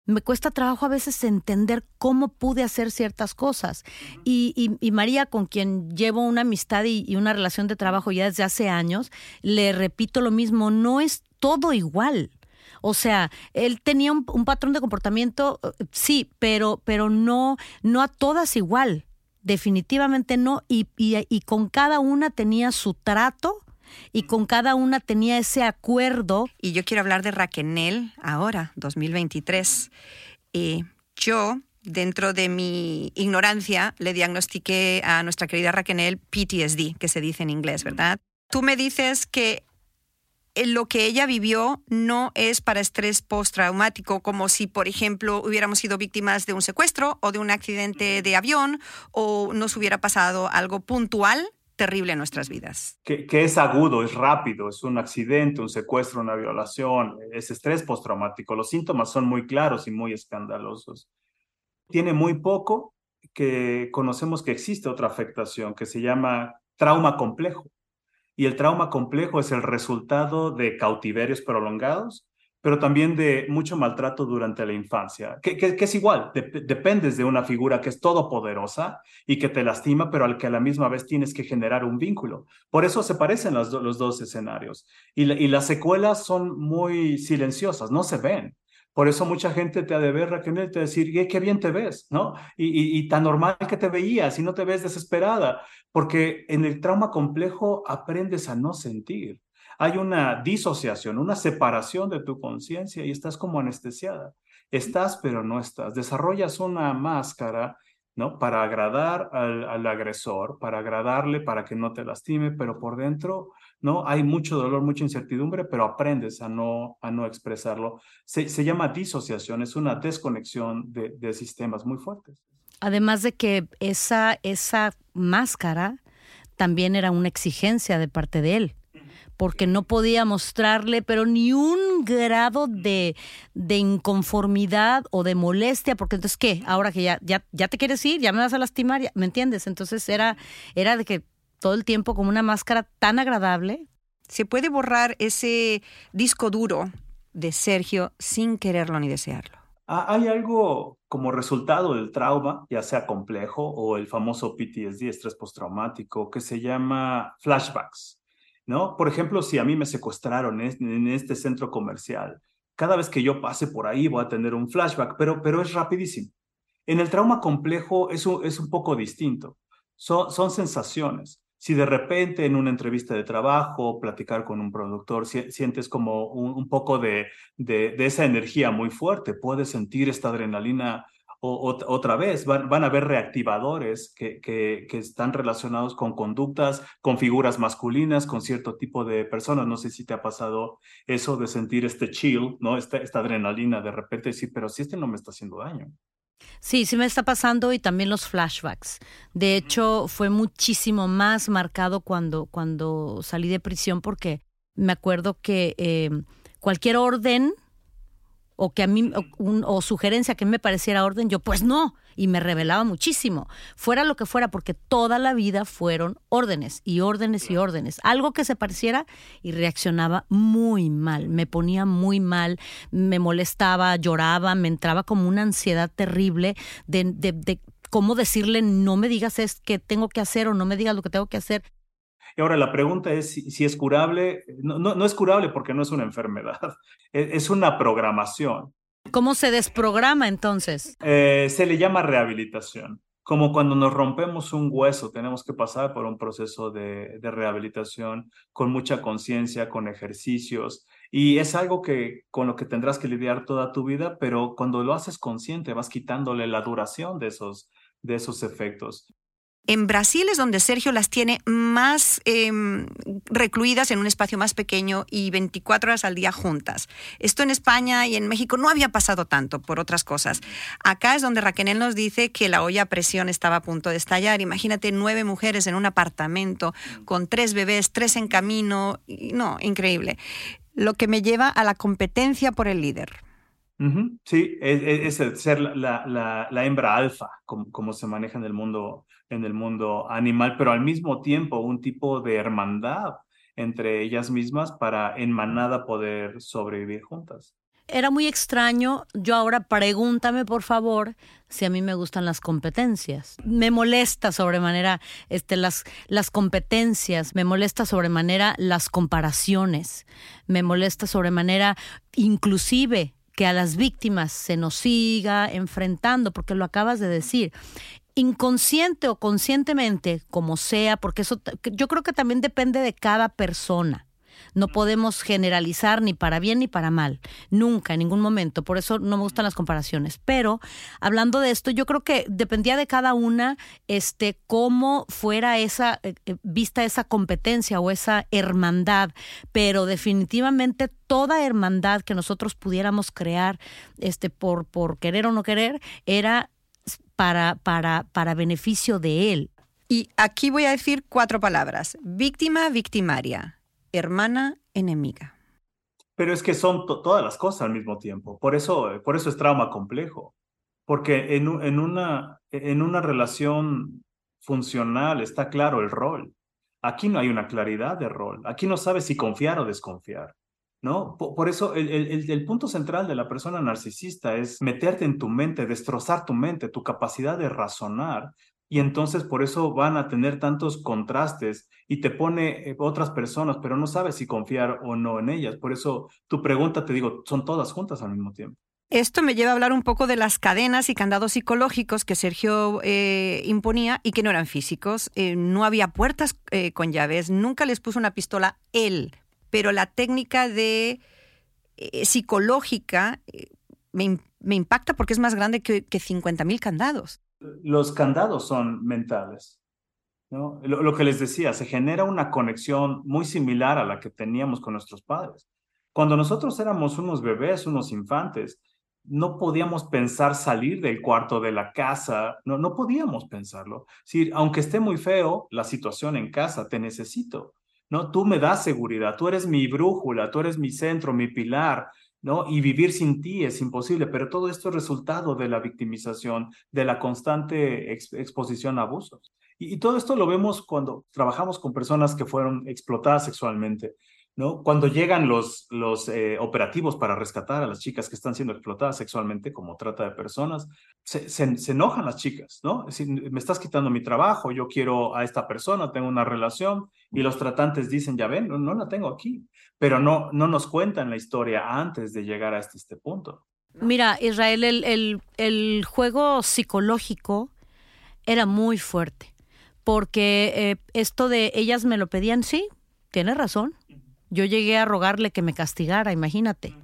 Me cuesta trabajo a veces entender cómo pude hacer ciertas cosas. Y, y, María, con quien llevo una amistad y, una relación de trabajo ya desde hace años, le repito lo mismo, no es todo igual. O sea, él tenía un, un patrón de comportamiento, eh, sí, pero, pero no, no a todas igual definitivamente no, y, y, con cada una tenía su trato y con cada una tenía ese acuerdo. Y yo quiero hablar de Raquel ahora, 2023. y yo, dentro de mi ignorancia, le diagnostiqué a nuestra querida Raquel PTSD, que se dice en inglés, ¿verdad? Tú me dices que lo que ella vivió no es para estrés postraumático, como si, por ejemplo, hubiéramos sido víctimas de un secuestro o de un accidente de avión o nos hubiera pasado algo puntual terrible en nuestras vidas. Que, es agudo, es rápido, es un accidente, un secuestro, una violación, es estrés postraumático. Los síntomas son muy claros y muy escandalosos. Tiene muy poco que conocemos que existe otra afectación que se llama trauma complejo y el trauma complejo es el resultado de cautiverios prolongados, pero también de mucho maltrato durante la infancia, que, es igual, dependes de una figura que es todopoderosa y que te lastima, pero al que a la misma vez tienes que generar un vínculo. Por eso se parecen los, dos escenarios. Y las secuelas son muy silenciosas, no se ven. Por eso mucha gente te ha de ver, Raquel, te va a decir, qué bien te ves, ¿no? Y, tan normal que te veías y no te ves desesperada, porque en el trauma complejo aprendes a no sentir. Hay una disociación, una separación de tu conciencia y estás como anestesiada. Estás, pero no estás. Desarrollas una máscara ¿no? Para agradar al, agresor, para agradarle, para que no te lastime, pero por dentro, ¿no? Hay mucho dolor, mucha incertidumbre, pero aprendes a no, a no expresarlo. Se, se llama disociación, es una desconexión de, de, sistemas muy fuertes. Además de que esa, esa máscara también era una exigencia de parte de él porque no podía mostrarle, pero ni un grado de, inconformidad o de molestia, porque entonces, ¿qué? Ahora que ya, ya, ya te quieres ir, ya me vas a lastimar, ¿me entiendes? Entonces era, era de que todo el tiempo como una máscara tan agradable. Se puede borrar ese disco duro de Sergio sin quererlo ni desearlo. Hay algo como resultado del trauma, ya sea complejo o el famoso PTSD, estrés postraumático, que se llama flashbacks. ¿no? Por ejemplo, si a mí me secuestraron en este centro comercial, cada vez que yo pase por ahí voy a tener un flashback, pero, pero es rapidísimo. En el trauma complejo eso es un poco distinto. Son, son sensaciones. Si de repente en una entrevista de trabajo, platicar con un productor, sientes como un, poco de, de, esa energía muy fuerte, puedes sentir esta adrenalina otra vez, van, a haber reactivadores que, que, están relacionados con conductas, con figuras masculinas, con cierto tipo de personas. No sé si te ha pasado eso de sentir este chill, ¿no? Esta, esta adrenalina de repente, sí, pero si este no me está haciendo daño. Sí, sí me está pasando y también los flashbacks. De hecho, fue muchísimo más marcado cuando, cuando salí de prisión porque me acuerdo que eh, cualquier orden o que a mí, o, sugerencia que me pareciera orden, yo pues no, y me revelaba muchísimo, fuera lo que fuera, porque toda la vida fueron órdenes y órdenes y órdenes, algo que se pareciera y reaccionaba muy mal, me ponía muy mal, me molestaba, lloraba, me entraba como una ansiedad terrible de, de, de cómo decirle no me digas es que tengo que hacer o no me digas lo que tengo que hacer. Y ahora la pregunta es si, es curable. No, no, es curable porque no es una enfermedad, es, una programación. ¿Cómo se desprograma entonces? Eh, se le llama rehabilitación. Como cuando nos rompemos un hueso, tenemos que pasar por un proceso de, de rehabilitación con mucha conciencia, con ejercicios. Y es algo que con lo que tendrás que lidiar toda tu vida, pero cuando lo haces consciente vas quitándole la duración de esos, de esos efectos. En Brasil es donde Sergio las tiene más em, recluidas en un espacio más pequeño y 24 horas al día juntas. Esto en España y en México no había pasado tanto por otras cosas. Acá es donde Raquel nos dice que la olla presión estaba a punto de estallar. Imagínate nueve mujeres en un apartamento con tres bebés, tres en camino. No, increíble. Lo que me lleva a la competencia por el líder. Sí, es, ser la, hembra alfa, como, se maneja en el mundo en el mundo animal, pero al mismo tiempo un tipo de hermandad entre ellas mismas para en manada poder sobrevivir juntas. Era muy extraño. Yo ahora pregúntame, por favor, si a mí me gustan las competencias. Me molesta sobremanera este, las, las competencias, me molesta sobremanera las comparaciones, me molesta sobremanera inclusive que a las víctimas se nos siga enfrentando, porque lo acabas de decir inconsciente o conscientemente, como sea, porque eso yo creo que también depende de cada persona. No podemos generalizar ni para bien ni para mal, nunca, en ningún momento. Por eso no me gustan las comparaciones. Pero hablando de esto, yo creo que dependía de cada una, este, cómo fuera esa eh, eh, vista esa competencia o esa hermandad. Pero definitivamente toda hermandad que nosotros pudiéramos crear, este, por, por querer o no querer, era para, para, para beneficio de él. Y aquí voy a decir cuatro palabras. Víctima, victimaria. Hermana, enemiga. Pero es que son todas las cosas al mismo tiempo. Por eso, por eso es trauma complejo. Porque en, en, una, en una relación funcional está claro el rol. Aquí no hay una claridad de rol. Aquí no sabes si confiar o desconfiar. ¿no? Por, eso el, el, punto central de la persona narcisista es meterte en tu mente, destrozar tu mente, tu capacidad de razonar. Y entonces por eso van a tener tantos contrastes y te pone eh, otras personas, pero no sabes si confiar o no en ellas. Por eso tu pregunta, te digo, son todas juntas al mismo tiempo. Esto me lleva a hablar un poco de las cadenas y candados psicológicos que Sergio eh, imponía y que no eran físicos. Eh, no había puertas con llaves, nunca les puso una pistola él pero la técnica de psicológica eh, me, impacta porque es más grande que, que 50.000 candados. Los candados son mentales. ¿no? Lo, que les decía, se genera una conexión muy similar a la que teníamos con nuestros padres. Cuando nosotros éramos unos bebés, unos infantes, no podíamos pensar salir del cuarto de la casa, no, no podíamos pensarlo. Si, aunque esté muy feo la situación en casa, te necesito. ¿no? Tú me das seguridad, tú eres mi brújula, tú eres mi centro, mi pilar, ¿no? Y vivir sin ti es imposible, pero todo esto es resultado de la victimización, de la constante exposición a abusos. Y, todo esto lo vemos cuando trabajamos con personas que fueron explotadas sexualmente. ¿no? Cuando llegan los, los eh, operativos para rescatar a las chicas que están siendo explotadas sexualmente como trata de personas, se, se, enojan las chicas, ¿no? Me estás quitando mi trabajo, yo quiero a esta persona, tengo una relación, y los tratantes dicen, ya ven, no, la tengo aquí, pero no, no nos cuentan la historia antes de llegar a este, este punto. Mira, Israel, el, el, el juego psicológico era muy fuerte, porque eh, esto de ellas me lo pedían, sí, tiene razón, yo llegué a rogarle que me castigara, imagínate.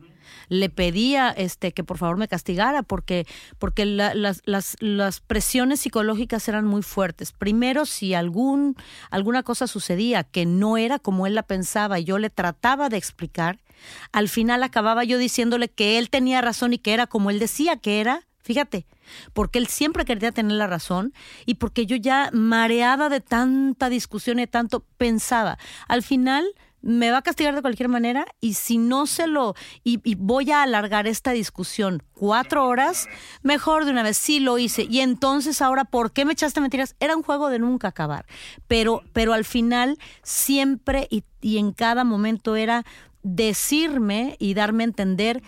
Le pedía este que por favor me castigara porque porque las, las, las presiones psicológicas eran muy fuertes. Primero, si algún alguna cosa sucedía que no era como él la pensaba y yo le trataba de explicar, al final acababa yo diciéndole que él tenía razón y que era como él decía que era. Fíjate, porque él siempre quería tener la razón y porque yo ya mareada de tanta discusión y tanto pensaba. Al final me va a castigar de cualquier manera y si no se lo, y, voy a alargar esta discusión cuatro horas, mejor de una vez, sí lo hice. Y entonces ahora, ¿por qué me echaste mentiras? Era un juego de nunca acabar. Pero, pero al final, siempre y, y en cada momento era decirme y darme a entender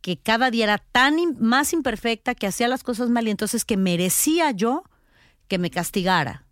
que cada día era tan más imperfecta, que hacía las cosas mal y entonces que merecía yo que me castigara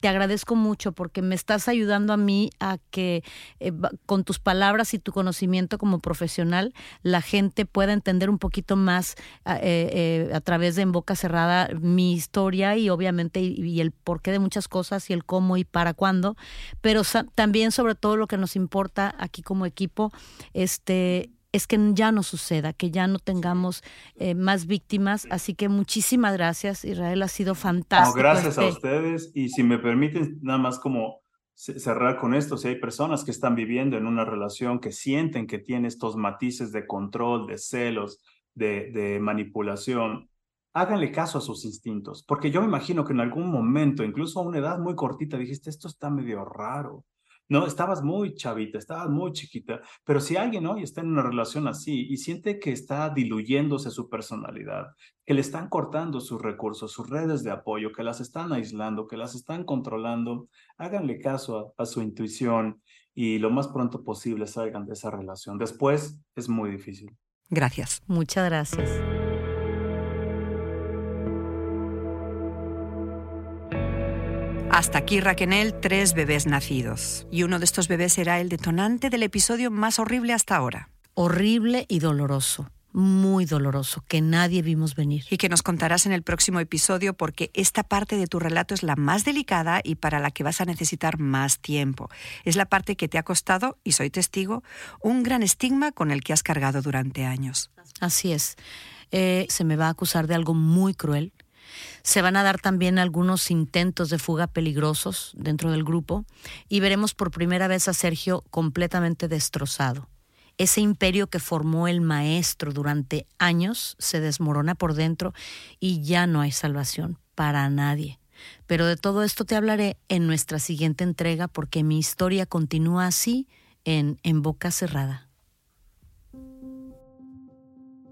te agradezco mucho porque me estás ayudando a mí a que eh, con tus palabras y tu conocimiento como profesional la gente pueda entender un poquito más ah, eh, eh, a través de En Boca Cerrada mi historia y obviamente y, el porqué de muchas cosas y el cómo y para cuándo, pero también sobre todo lo que nos importa aquí como equipo, este es que ya no suceda, que ya no tengamos eh, más víctimas. Así que muchísimas gracias, Israel, ha sido fantástico. gracias a este ustedes y si me permiten nada más como cerrar con esto, si hay personas que están viviendo en una relación que sienten que tiene estos matices de control, de celos, de, de manipulación, háganle caso a sus instintos, porque yo me imagino que en algún momento, incluso a una edad muy cortita, dijiste, esto está medio raro no, estabas muy chavita, estabas muy chiquita, pero si alguien hoy está en una relación así y siente que está diluyéndose su personalidad, que le están cortando sus recursos, sus redes de apoyo, que las están aislando, que las están controlando, háganle caso a, a su intuición y lo más pronto posible salgan de esa relación. Después es muy difícil. Gracias. Muchas gracias. Hasta aquí, Raquenel, tres bebés nacidos. Y uno de estos bebés será el detonante del episodio más horrible hasta ahora. Horrible y doloroso. Muy doloroso, que nadie vimos venir. Y que nos contarás en el próximo episodio porque esta parte de tu relato es la más delicada y para la que vas a necesitar más tiempo. Es la parte que te ha costado, y soy testigo, un gran estigma con el que has cargado durante años. Así es. Eh, se me va a acusar de algo muy cruel, se van a dar también algunos intentos de fuga peligrosos dentro del grupo y veremos por primera vez a Sergio completamente destrozado. Ese imperio que formó el maestro durante años se desmorona por dentro y ya no hay salvación para nadie. Pero de todo esto te hablaré en nuestra siguiente entrega porque mi historia continúa así en Boca Cerrada.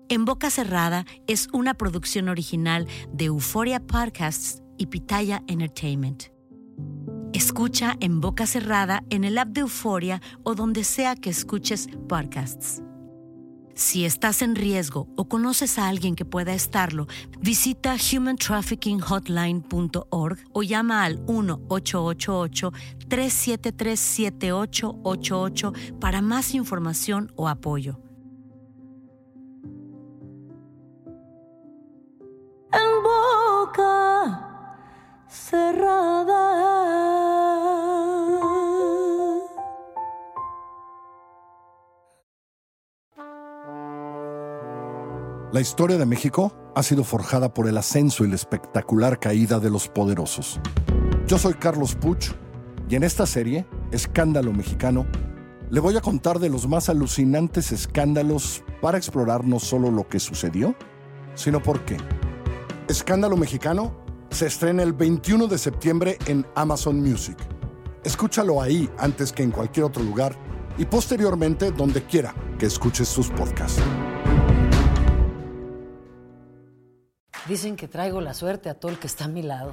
En Boca Cerrada es una producción original de Euphoria Podcasts y Pitaya Entertainment. Escucha en boca cerrada en el app de Euforia o donde sea que escuches podcasts. Si estás en riesgo o conoces a alguien que pueda estarlo, visita humantraffickinghotline.org o llama al 1-888-373-7888 para más información o apoyo. Cerrada. La historia de México ha sido forjada por el ascenso y la espectacular caída de los poderosos. Yo soy Carlos Puch y en esta serie, Escándalo Mexicano, le voy a contar de los más alucinantes escándalos para explorar no solo lo que sucedió, sino por qué. Escándalo Mexicano se estrena el 21 de septiembre en Amazon Music. Escúchalo ahí antes que en cualquier otro lugar y posteriormente donde quiera que escuches sus podcasts. Dicen que traigo la suerte a todo el que está a mi lado